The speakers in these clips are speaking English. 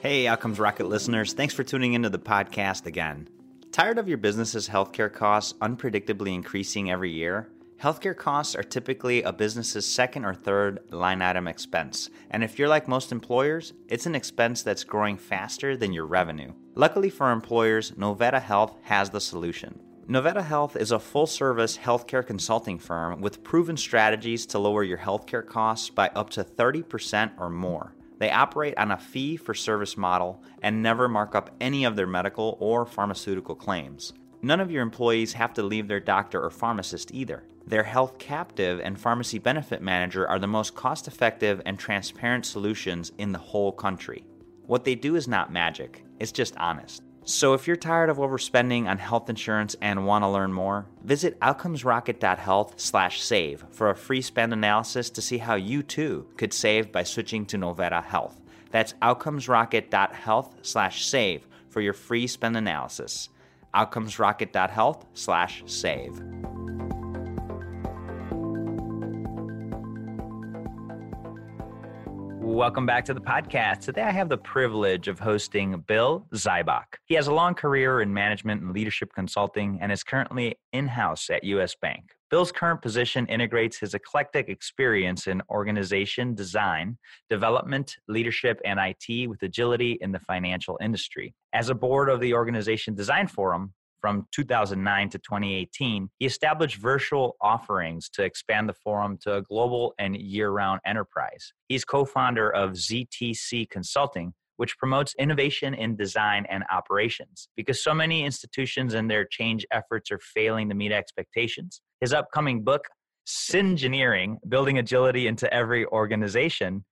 Hey, Outcomes Rocket listeners, thanks for tuning into the podcast again. Tired of your business's healthcare costs unpredictably increasing every year? Healthcare costs are typically a business's second or third line item expense, and if you're like most employers, it's an expense that's growing faster than your revenue. Luckily for employers, Novetta Health has the solution. Novetta Health is a full service healthcare consulting firm with proven strategies to lower your healthcare costs by up to 30% or more. They operate on a fee for service model and never mark up any of their medical or pharmaceutical claims. None of your employees have to leave their doctor or pharmacist either. Their health captive and pharmacy benefit manager are the most cost effective and transparent solutions in the whole country. What they do is not magic, it's just honest. So if you're tired of overspending on health insurance and want to learn more, visit outcomesrocket.health/save for a free spend analysis to see how you too could save by switching to Novetta Health. That's outcomesrocket.health/save for your free spend analysis outcomesrocket.health Welcome back to the podcast. Today I have the privilege of hosting Bill Zybach. He has a long career in management and leadership consulting and is currently in house at US Bank. Bill's current position integrates his eclectic experience in organization design, development, leadership, and IT with agility in the financial industry. As a board of the Organization Design Forum, from 2009 to 2018, he established virtual offerings to expand the forum to a global and year round enterprise. He's co founder of ZTC Consulting, which promotes innovation in design and operations. Because so many institutions and their change efforts are failing to meet expectations, his upcoming book, Syngineering Building Agility into Every Organization,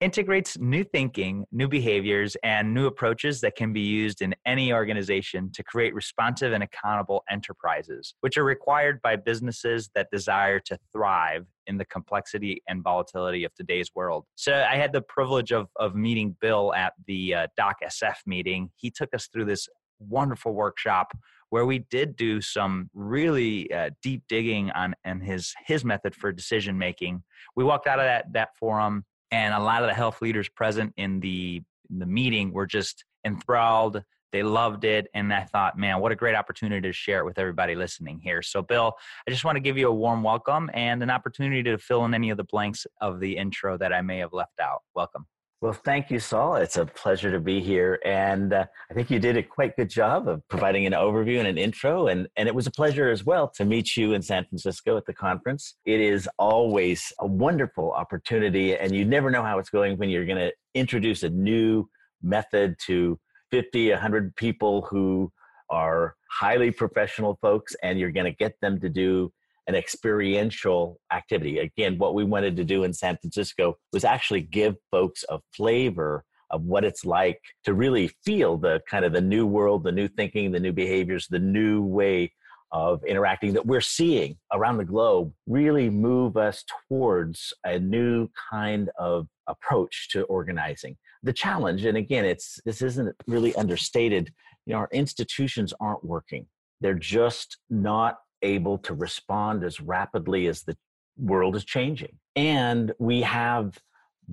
integrates new thinking, new behaviors, and new approaches that can be used in any organization to create responsive and accountable enterprises, which are required by businesses that desire to thrive in the complexity and volatility of today's world. So I had the privilege of, of meeting Bill at the uh, Doc SF meeting. He took us through this wonderful workshop where we did do some really uh, deep digging on and his his method for decision making. We walked out of that that forum and a lot of the health leaders present in the in the meeting were just enthralled they loved it and i thought man what a great opportunity to share it with everybody listening here. So bill i just want to give you a warm welcome and an opportunity to fill in any of the blanks of the intro that i may have left out. Welcome well, thank you, Saul. It's a pleasure to be here. And uh, I think you did a quite good job of providing an overview and an intro. And, and it was a pleasure as well to meet you in San Francisco at the conference. It is always a wonderful opportunity, and you never know how it's going when you're going to introduce a new method to 50, 100 people who are highly professional folks, and you're going to get them to do an experiential activity. Again, what we wanted to do in San Francisco was actually give folks a flavor of what it's like to really feel the kind of the new world, the new thinking, the new behaviors, the new way of interacting that we're seeing around the globe really move us towards a new kind of approach to organizing. The challenge, and again, it's this isn't really understated, you know, our institutions aren't working. They're just not able to respond as rapidly as the world is changing. And we have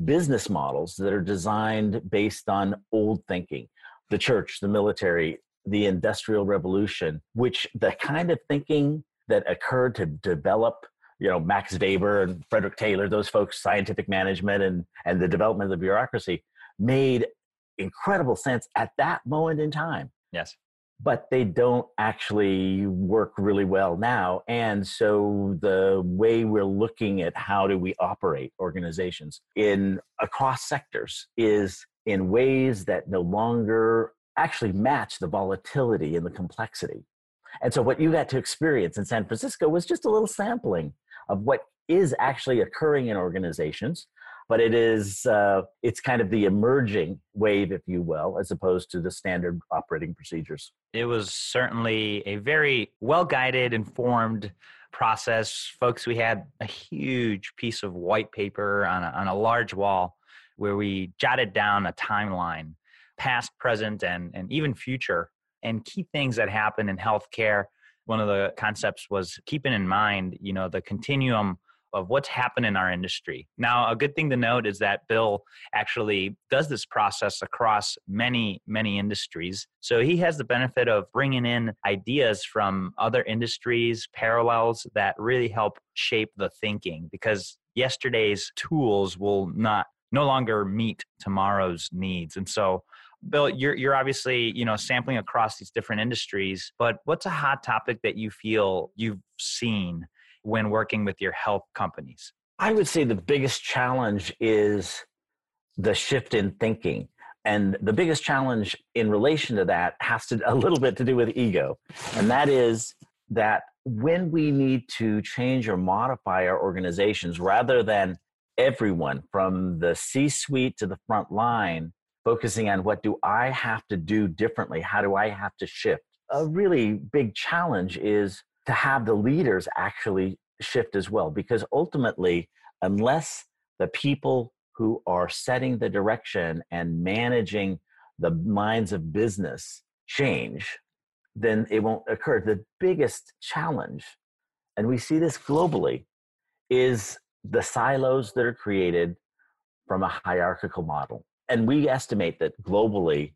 business models that are designed based on old thinking the church, the military, the industrial revolution, which the kind of thinking that occurred to develop you know max weber and frederick taylor those folks scientific management and and the development of the bureaucracy made incredible sense at that moment in time yes but they don't actually work really well now. And so the way we're looking at how do we operate organizations in across sectors is in ways that no longer actually match the volatility and the complexity. And so what you got to experience in San Francisco was just a little sampling of what is actually occurring in organizations but it is uh, it's kind of the emerging wave if you will as opposed to the standard operating procedures. It was certainly a very well guided informed process. Folks we had a huge piece of white paper on a, on a large wall where we jotted down a timeline past present and, and even future and key things that happen in healthcare. One of the concepts was keeping in mind you know the continuum of what's happened in our industry. Now, a good thing to note is that Bill actually does this process across many, many industries. So he has the benefit of bringing in ideas from other industries, parallels that really help shape the thinking because yesterday's tools will not no longer meet tomorrow's needs. And so Bill, you're you're obviously you know sampling across these different industries, but what's a hot topic that you feel you've seen when working with your health companies? I would say the biggest challenge is the shift in thinking. And the biggest challenge in relation to that has to a little bit to do with ego. And that is that when we need to change or modify our organizations, rather than everyone from the C suite to the front line focusing on what do I have to do differently? How do I have to shift? A really big challenge is to have the leaders actually shift as well because ultimately unless the people who are setting the direction and managing the minds of business change then it won't occur. The biggest challenge and we see this globally is the silos that are created from a hierarchical model. And we estimate that globally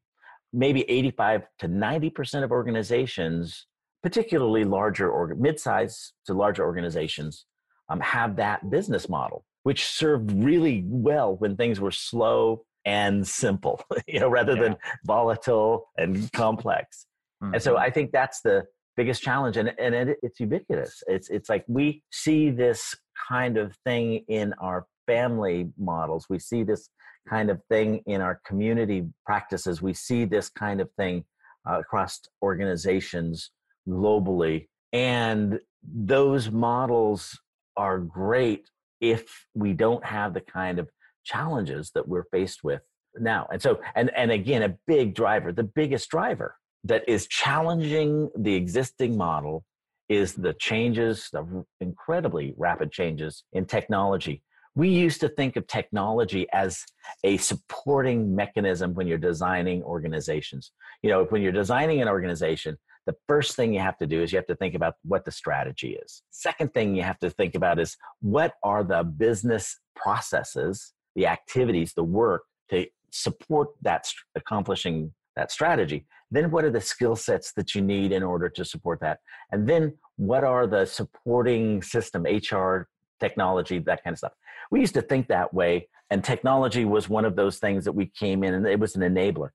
maybe 85 to 90% of organizations particularly larger or mid-size to larger organizations um, have that business model which served really well when things were slow and simple you know rather yeah. than volatile and complex mm-hmm. and so mm-hmm. i think that's the biggest challenge and, and it, it's ubiquitous it's it's like we see this kind of thing in our family models we see this kind of thing in our community practices we see this kind of thing uh, across organizations globally. And those models are great if we don't have the kind of challenges that we're faced with now. And so, and, and again, a big driver, the biggest driver that is challenging the existing model is the changes, the incredibly rapid changes in technology. We used to think of technology as a supporting mechanism when you're designing organizations. You know, when you're designing an organization, the first thing you have to do is you have to think about what the strategy is. Second thing you have to think about is what are the business processes, the activities, the work to support that accomplishing that strategy. Then what are the skill sets that you need in order to support that? And then what are the supporting system, HR, technology, that kind of stuff. We used to think that way, and technology was one of those things that we came in and it was an enabler.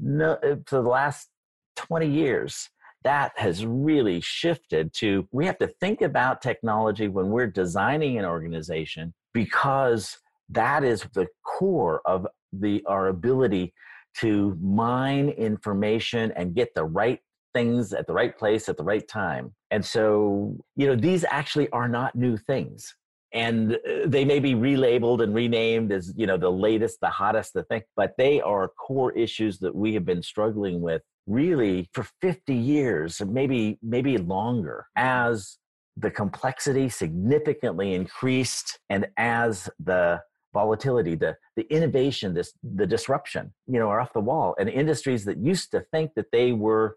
No, uh, for the last 20 years, that has really shifted to we have to think about technology when we're designing an organization because that is the core of the our ability to mine information and get the right things at the right place at the right time. And so you know these actually are not new things. And uh, they may be relabeled and renamed as you know the latest the hottest the thing but they are core issues that we have been struggling with really for 50 years maybe maybe longer as the complexity significantly increased and as the volatility the the innovation this the disruption you know are off the wall. And industries that used to think that they were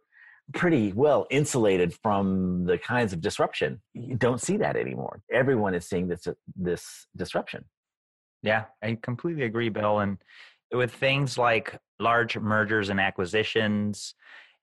pretty well insulated from the kinds of disruption you don't see that anymore. Everyone is seeing this this disruption. Yeah i completely agree bill and with things like large mergers and acquisitions,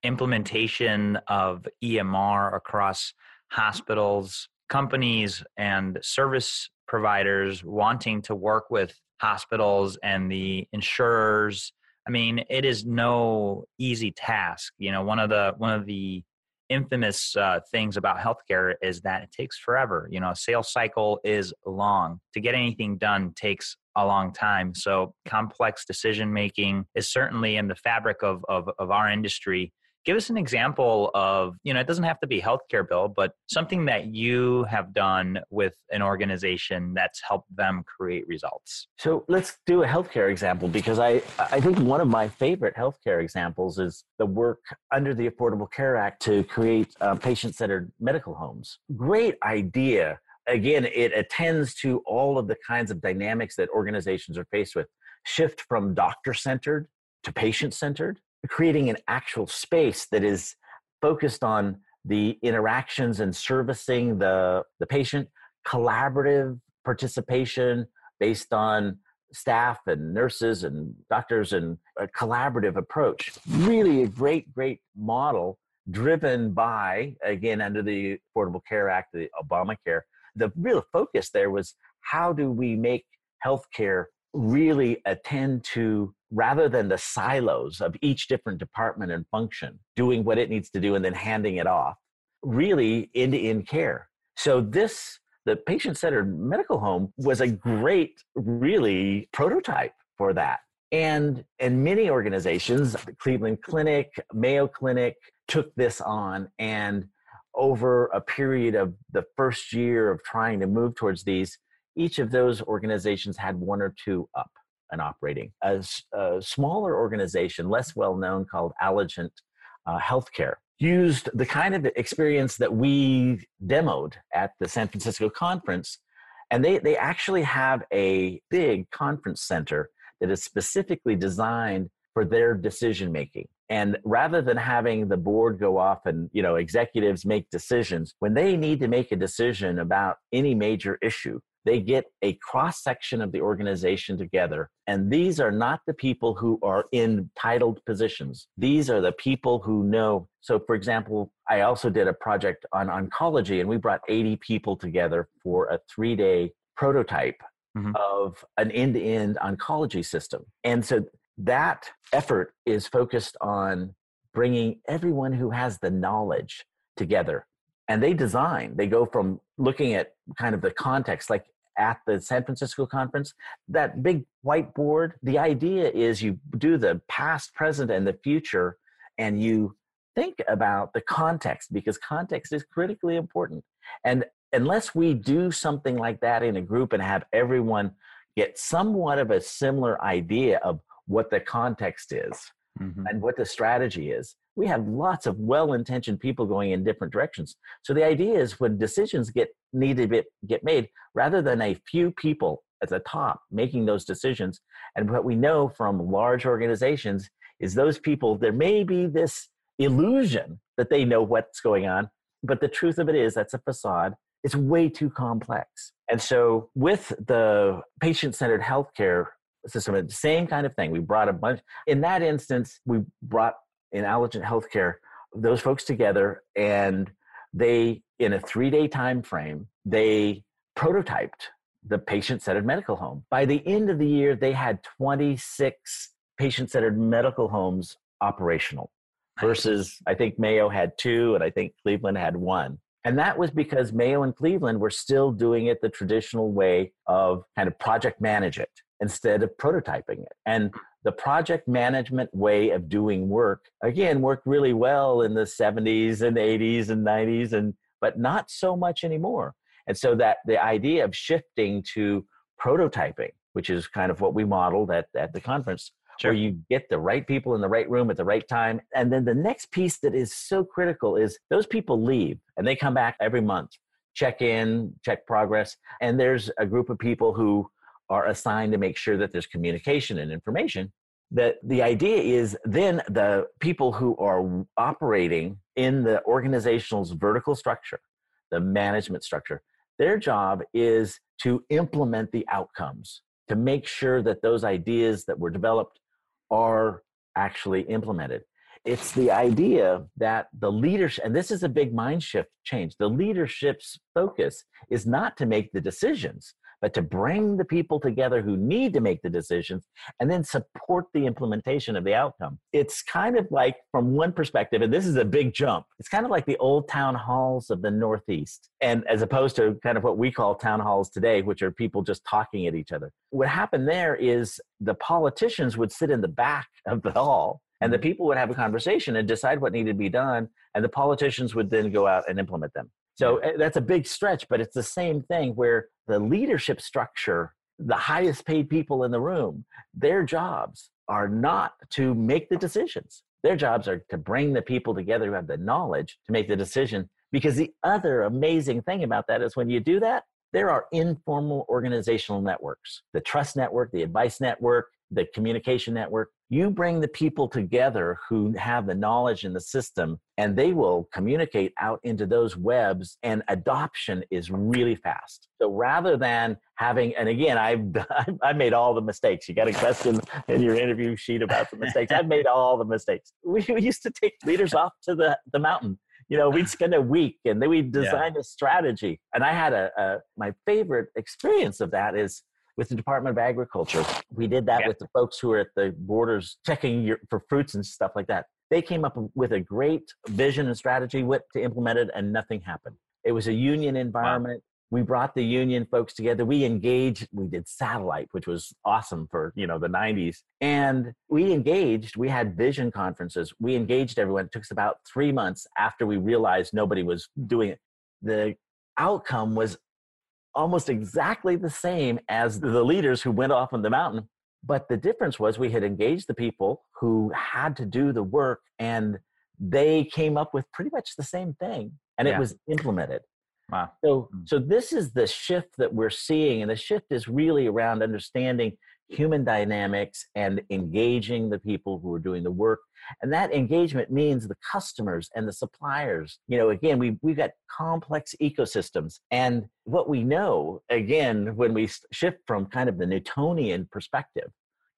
implementation of EMR across hospitals, companies and service providers wanting to work with hospitals and the insurers. I mean, it is no easy task. You know, one of the one of the infamous uh, things about healthcare is that it takes forever. You know, a sales cycle is long. To get anything done takes a long time. So complex decision making is certainly in the fabric of, of, of our industry give us an example of you know it doesn't have to be healthcare bill but something that you have done with an organization that's helped them create results. So let's do a healthcare example because i i think one of my favorite healthcare examples is the work under the affordable care act to create uh, patient-centered medical homes. Great idea. Again it attends to all of the kinds of dynamics that organizations are faced with. Shift from doctor centered to patient centered creating an actual space that is focused on the interactions and servicing the, the patient, collaborative participation based on staff and nurses and doctors and a collaborative approach. Really a great, great model driven by, again, under the Affordable Care Act, the Obamacare. The real focus there was how do we make healthcare really attend to rather than the silos of each different department and function doing what it needs to do and then handing it off really end to end care. So this the patient centered medical home was a great really prototype for that. And and many organizations the cleveland clinic mayo clinic took this on and over a period of the first year of trying to move towards these each of those organizations had one or two up and operating. A, a smaller organization, less well known, called Alegent uh, Healthcare, used the kind of experience that we demoed at the San Francisco conference. And they, they actually have a big conference center that is specifically designed for their decision making and rather than having the board go off and you know executives make decisions when they need to make a decision about any major issue they get a cross section of the organization together. And these are not the people who are in titled positions. These are the people who know. So, for example, I also did a project on oncology, and we brought 80 people together for a three day prototype mm-hmm. of an end to end oncology system. And so that effort is focused on bringing everyone who has the knowledge together and they design. They go from looking at kind of the context like at the san francisco conference that big whiteboard. The idea is you do the past present and the future and you think about the context because context is critically important. And unless we do something like that in a group and have everyone get somewhat of a similar idea of what the context is mm-hmm. and what the strategy is we have lots of well-intentioned people going in different directions. So the idea is when decisions get need to get made, rather than a few people at the top making those decisions, and what we know from large organizations is those people there may be this illusion that they know what's going on, but the truth of it is that's a facade. It's way too complex. And so with the patient-centered healthcare system, the same kind of thing. We brought a bunch. In that instance, we brought in Alegent Healthcare those folks together and they in a three day time frame they prototyped the patient centered medical home. By the end of the year they had 26 patient centered medical homes operational versus i think mayo had two and i think cleveland had one. And that was because mayo and cleveland were still doing it the traditional way of kind of project manage it instead of prototyping it. And the project management way of doing work again worked really well in the 70s and 80s and 90s and but not so much anymore. And so that the idea of shifting to prototyping which is kind of what we modeled at, at the conference sure. where you get the right people in the right room at the right time. And then the next piece that is so critical is those people leave and they come back every month check in check progress. And there's a group of people who are assigned to make sure that there's communication and information that the idea is then the people who are operating in the organizational's vertical structure the management structure their job is to implement the outcomes to make sure that those ideas that were developed are actually implemented. It's the idea that the leadership and this is a big mind shift change the leadership's focus is not to make the decisions but to bring the people together who need to make the decisions and then support the implementation of the outcome. It's kind of like, from one perspective, and this is a big jump, it's kind of like the old town halls of the Northeast, and as opposed to kind of what we call town halls today, which are people just talking at each other. What happened there is the politicians would sit in the back of the hall and the mm-hmm. people would have a conversation and decide what needed to be done and the politicians would then go out and implement them so eh, that's a big stretch, but it's the same thing where the leadership structure, the highest paid people in the room, their jobs are not to make the decisions. Their jobs are to bring the people together who have the knowledge to make the decision. Because the other amazing thing about that is when you do that, there are informal organizational networks the trust network, the advice network, the communication network. You bring the people together who have the knowledge in the system, and they will communicate out into those webs, and adoption is really fast. So rather than having, and again, I've I made all the mistakes. You got a question in your interview sheet about the mistakes. I've made all the mistakes. We, used to take leaders off to the, the mountain you know we'd spend a week and then we'd design yeah. a strategy and i had a, a, my favorite experience of that is with the department of agriculture. We did that yeah. with the folks who are at the borders checking your, for fruits and stuff like that. They came up with a great vision and strategy what to implement it and nothing happened. It was a union environment. We brought the union folks together. We engaged we did satellite which was awesome for you know the 90s and we engaged we had vision conferences. We engaged everyone. It took us about three months after we realized nobody was doing it. The outcome was almost exactly the same as the leaders who went off on the mountain but the difference was we had engaged the people who had to do the work and they came up with pretty much the same thing and yeah. it was implemented Wow. So, hmm. so this is the shift that we're seeing, and the shift is really around understanding human dynamics and engaging the people who are doing the work. And that engagement means the customers and the suppliers. You know, again, we we've got complex ecosystems, and what we know, again, when we shift from kind of the Newtonian perspective,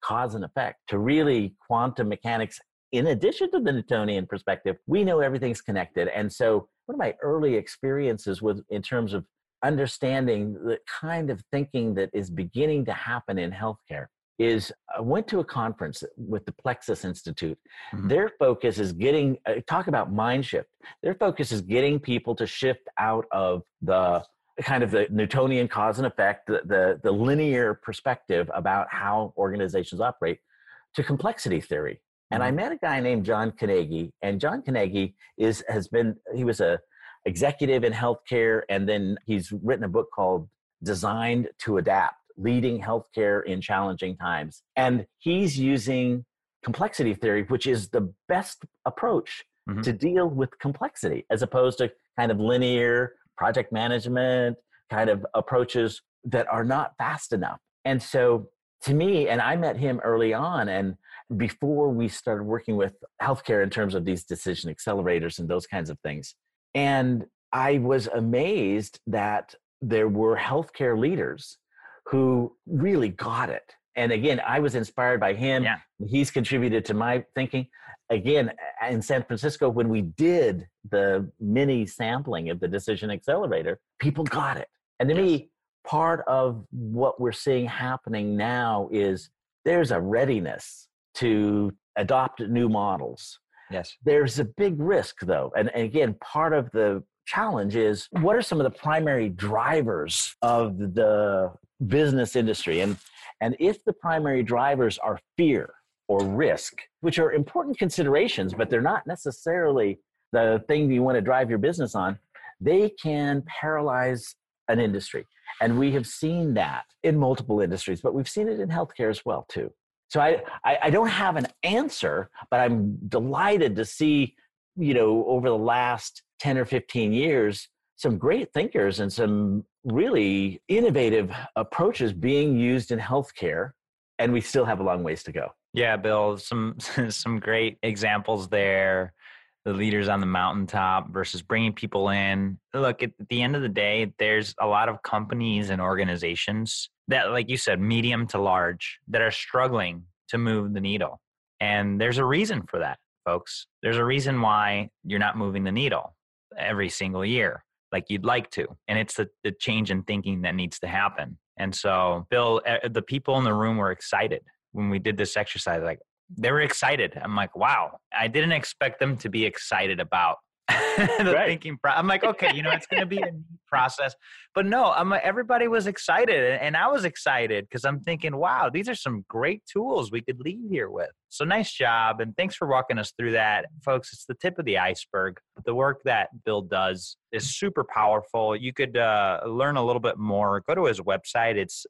cause and effect, to really quantum mechanics in addition to the Newtonian perspective, we know everything's connected. And so one of my early experiences with in terms of understanding the kind of thinking that is beginning to happen in healthcare is I went to a conference with the Plexus Institute. Mm-hmm. Their focus is getting uh, talk about mind shift. Their focus is getting people to shift out of the kind of the Newtonian cause and effect, the, the, the linear perspective about how organizations operate to complexity theory. And I mm-hmm. met a guy named John Kenagy, and John Kenagy is has been he was a executive in healthcare, and then he's written a book called Designed to Adapt: Leading Healthcare in Challenging Times. And he's using complexity theory, which is the best approach mm-hmm. to deal with complexity, as opposed to kind of linear project management kind of approaches that are not fast enough. And so to me, and I met him early on, and before we started working with healthcare in terms of these decision accelerators and those kinds of things. And I was amazed that there were healthcare leaders who really got it. And again, I was inspired by him. Yeah. He's contributed to my thinking. Again, in San Francisco, when we did the mini sampling of the decision accelerator, people got it. And to yes. me, part of what we're seeing happening now is there's a readiness to adopt new models. Yes. There's a big risk, though. And, and again, part of the challenge is what are some of the primary drivers of the business industry? And, and if the primary drivers are fear or risk, which are important considerations, but they're not necessarily the thing you want to drive your business on, they can paralyze an industry. And we have seen that in multiple industries, but we've seen it in healthcare as well, too. So I, I, I don't have an answer, but I'm delighted to see, you know, over the last 10 or 15 years, some great thinkers and some really innovative approaches being used in healthcare. And we still have a long ways to go. Yeah, Bill, some some great examples there. The leaders on the mountaintop versus bringing people in. Look, at the end of the day, there's a lot of companies and organizations that, like you said, medium to large, that are struggling to move the needle. And there's a reason for that, folks. There's a reason why you're not moving the needle every single year like you'd like to. And it's the, the change in thinking that needs to happen. And so, Bill, the people in the room were excited when we did this exercise. Like, they were excited. I'm like, wow, I didn't expect them to be excited about the right. thinking pro- I'm like, okay, you know, it's going to be a neat process. But no, I'm everybody was excited and I was excited because I'm thinking, wow, these are some great tools we could leave here with. So nice job and thanks for walking us through that. Folks, it's the tip of the iceberg. The work that Bill does is super powerful. You could uh, learn a little bit more. Go to his website. It's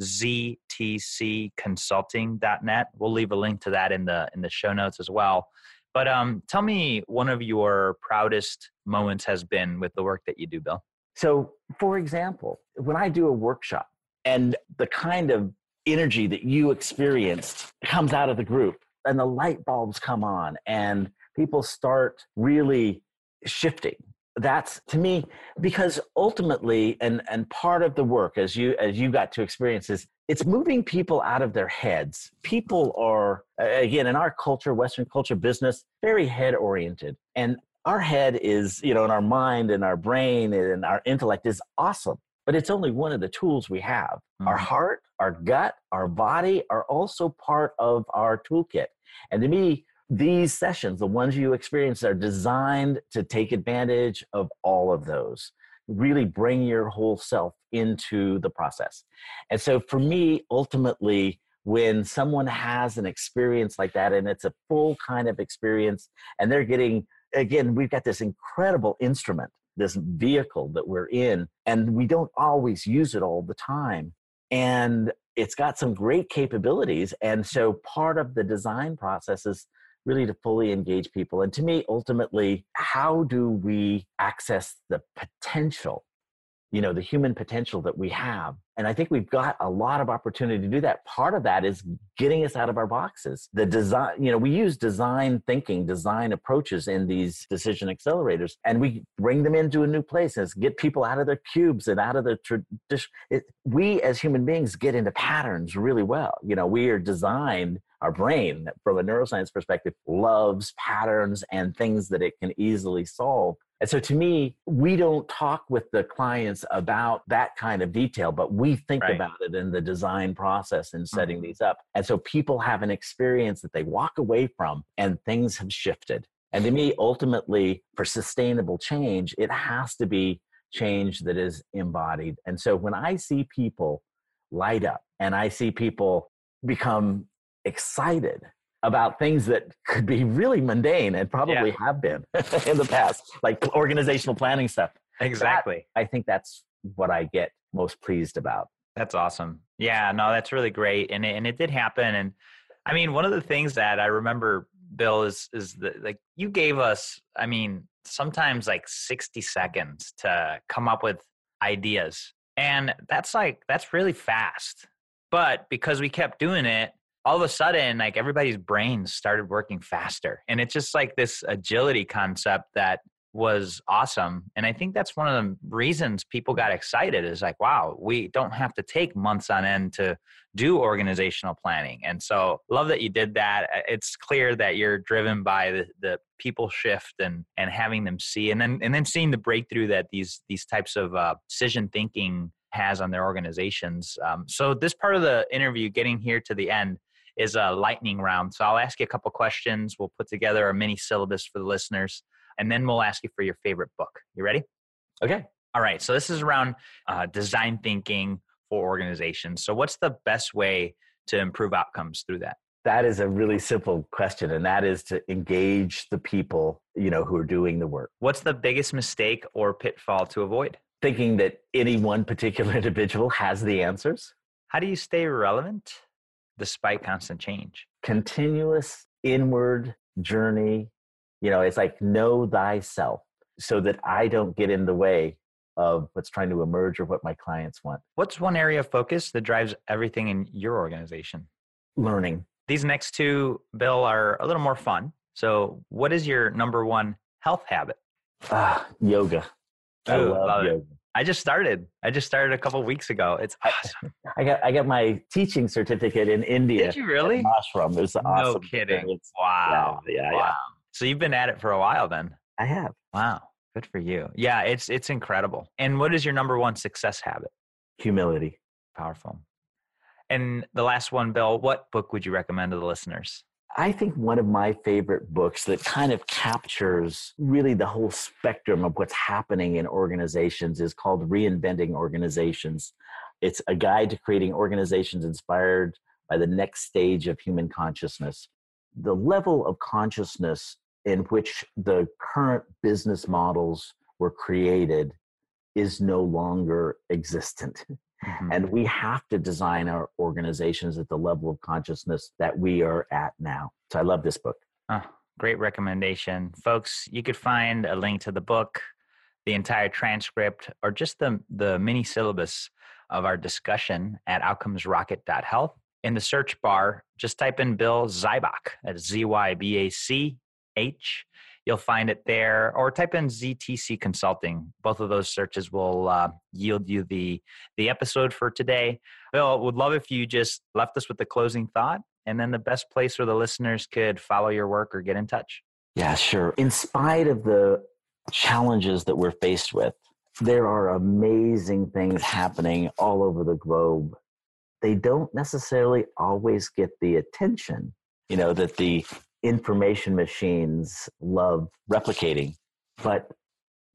www.ztcconsulting.net. We'll leave a link to that in the in the show notes as well. But um, tell me one of your proudest moments has been with the work that you do, Bill. So, for example, when I do a workshop and the kind of energy that you experienced comes out of the group and the light bulbs come on and people start really shifting that's to me because ultimately and and part of the work as you as you got to experience is it's moving people out of their heads. People are again in our culture western culture business very head oriented and our head is you know in our mind and our brain and our intellect is awesome. But it's only one of the tools we have. Mm-hmm. our heart our gut our body are also part of our toolkit. And to me these sessions, the ones you experience, are designed to take advantage of all of those. Really bring your whole self into the process. And so for me, ultimately, when someone has an experience like that and it's a full kind of experience and they're getting, again, we've got this incredible instrument, this vehicle that we're in, and we don't always use it all the time. And it's got some great capabilities. And so part of the design process is really to fully engage people. And to me, ultimately, how do we access the potential, you know, the human potential that we have? And I think we've got a lot of opportunity to do that. Part of that is getting us out of our boxes. The design, you know, we use design thinking, design approaches in these decision accelerators, and we bring them into a new place and get people out of their cubes and out of the tradition. We as human beings get into patterns really well. You know, we are designed our brain from a neuroscience perspective loves patterns and things that it can easily solve and so to me we don't talk with the clients about that kind of detail but we think right. about it in the design process and setting mm-hmm. these up and so people have an experience that they walk away from and things have shifted and to me ultimately for sustainable change it has to be change that is embodied and so when i see people light up and i see people become excited about things that could be really mundane and probably yeah. have been in the past, like organizational planning stuff. Exactly. That, I think that's what I get most pleased about. That's awesome. Yeah, no, that's really great. And it, and it did happen. And I mean, one of the things that I remember, Bill, is is that like you gave us, I mean, sometimes like 60 seconds to come up with ideas. And that's like that's really fast. But because we kept doing it, all of a sudden like everybody's brains started working faster and it's just like this agility concept that was awesome and i think that's one of the reasons people got excited is like wow we don't have to take months on end to do organizational planning and so love that you did that it's clear that you're driven by the, the people shift and and having them see and then and then seeing the breakthrough that these these types of uh, decision thinking has on their organizations um, so this part of the interview getting here to the end is a lightning round. So I'll ask you a couple questions. We'll put together a mini syllabus for the listeners, and then we'll ask you for your favorite book. You ready? Okay. All right. So this is around uh, design thinking for organizations. So what's the best way to improve outcomes through that? That is a really simple question, and that is to engage the people you know who are doing the work. What's the biggest mistake or pitfall to avoid? Thinking that any one particular individual has the answers. How do you stay relevant? Despite constant change. Continuous inward journey. You know, it's like know thyself so that I don't get in the way of what's trying to emerge or what my clients want. What's one area of focus that drives everything in your organization? Learning. These next two, Bill, are a little more fun. So, what is your number one health habit? Ah, yoga. I love, love yoga. It. I just started. I just started a couple weeks ago. It's awesome. I got I got my teaching certificate in India. Did you really? Ashram. It was awesome. No kidding. Experience. Wow. Yeah, yeah, wow. yeah. So you've been at it for a while then. I have. Wow. Good for you. Yeah, it's it's incredible. And what is your number one success habit? Humility. Powerful. And the last one, Bill, what book would you recommend to the listeners? I think one of my favorite books that kind of captures really the whole spectrum of what's happening in organizations is called Reinventing Organizations. It's a guide to creating organizations inspired by the next stage of human consciousness. The level of consciousness in which the current business models were created is no longer existent. Mm-hmm. And we have to design our organizations at the level of consciousness that we are at now. So I love this book. Oh, great recommendation. Folks, you could find a link to the book, the entire transcript, or just the, the mini syllabus of our discussion at outcomesrocket.health. In the search bar, just type in Bill Zybach at Z Y B A C H. You'll find it there, or type in ZTC Consulting. Both of those searches will uh, yield you the the episode for today. Bill, would love if you just left us with the closing thought, and then the best place where the listeners could follow your work or get in touch. Yeah, sure. In spite of the challenges that we're faced with, there are amazing things happening all over the globe. They don't necessarily always get the attention, you know, that the information machines love replicating. But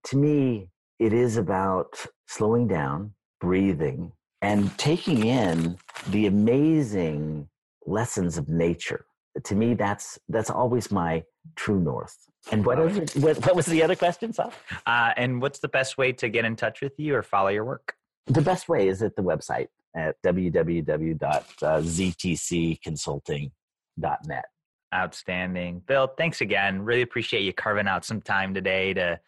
to me, it is about slowing down, breathing, and taking in the amazing lessons of nature. To me, that's that's always my true north. And what, what, what was the other question, Sal? Uh, and what's the best way to get in touch with you or follow your work? The best way is at the website at www.ztcconsulting.net. Outstanding. Bill, thanks again. Really appreciate you carving out some time today to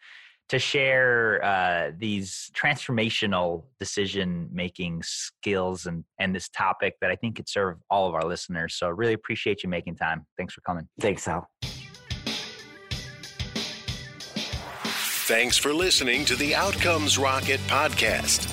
to share uh, these transformational decision making skills and and this topic that I think could serve all of our listeners. So really appreciate you making time. Thanks for coming. Thanks, Sal. Thanks for listening to the Outcomes Rocket podcast.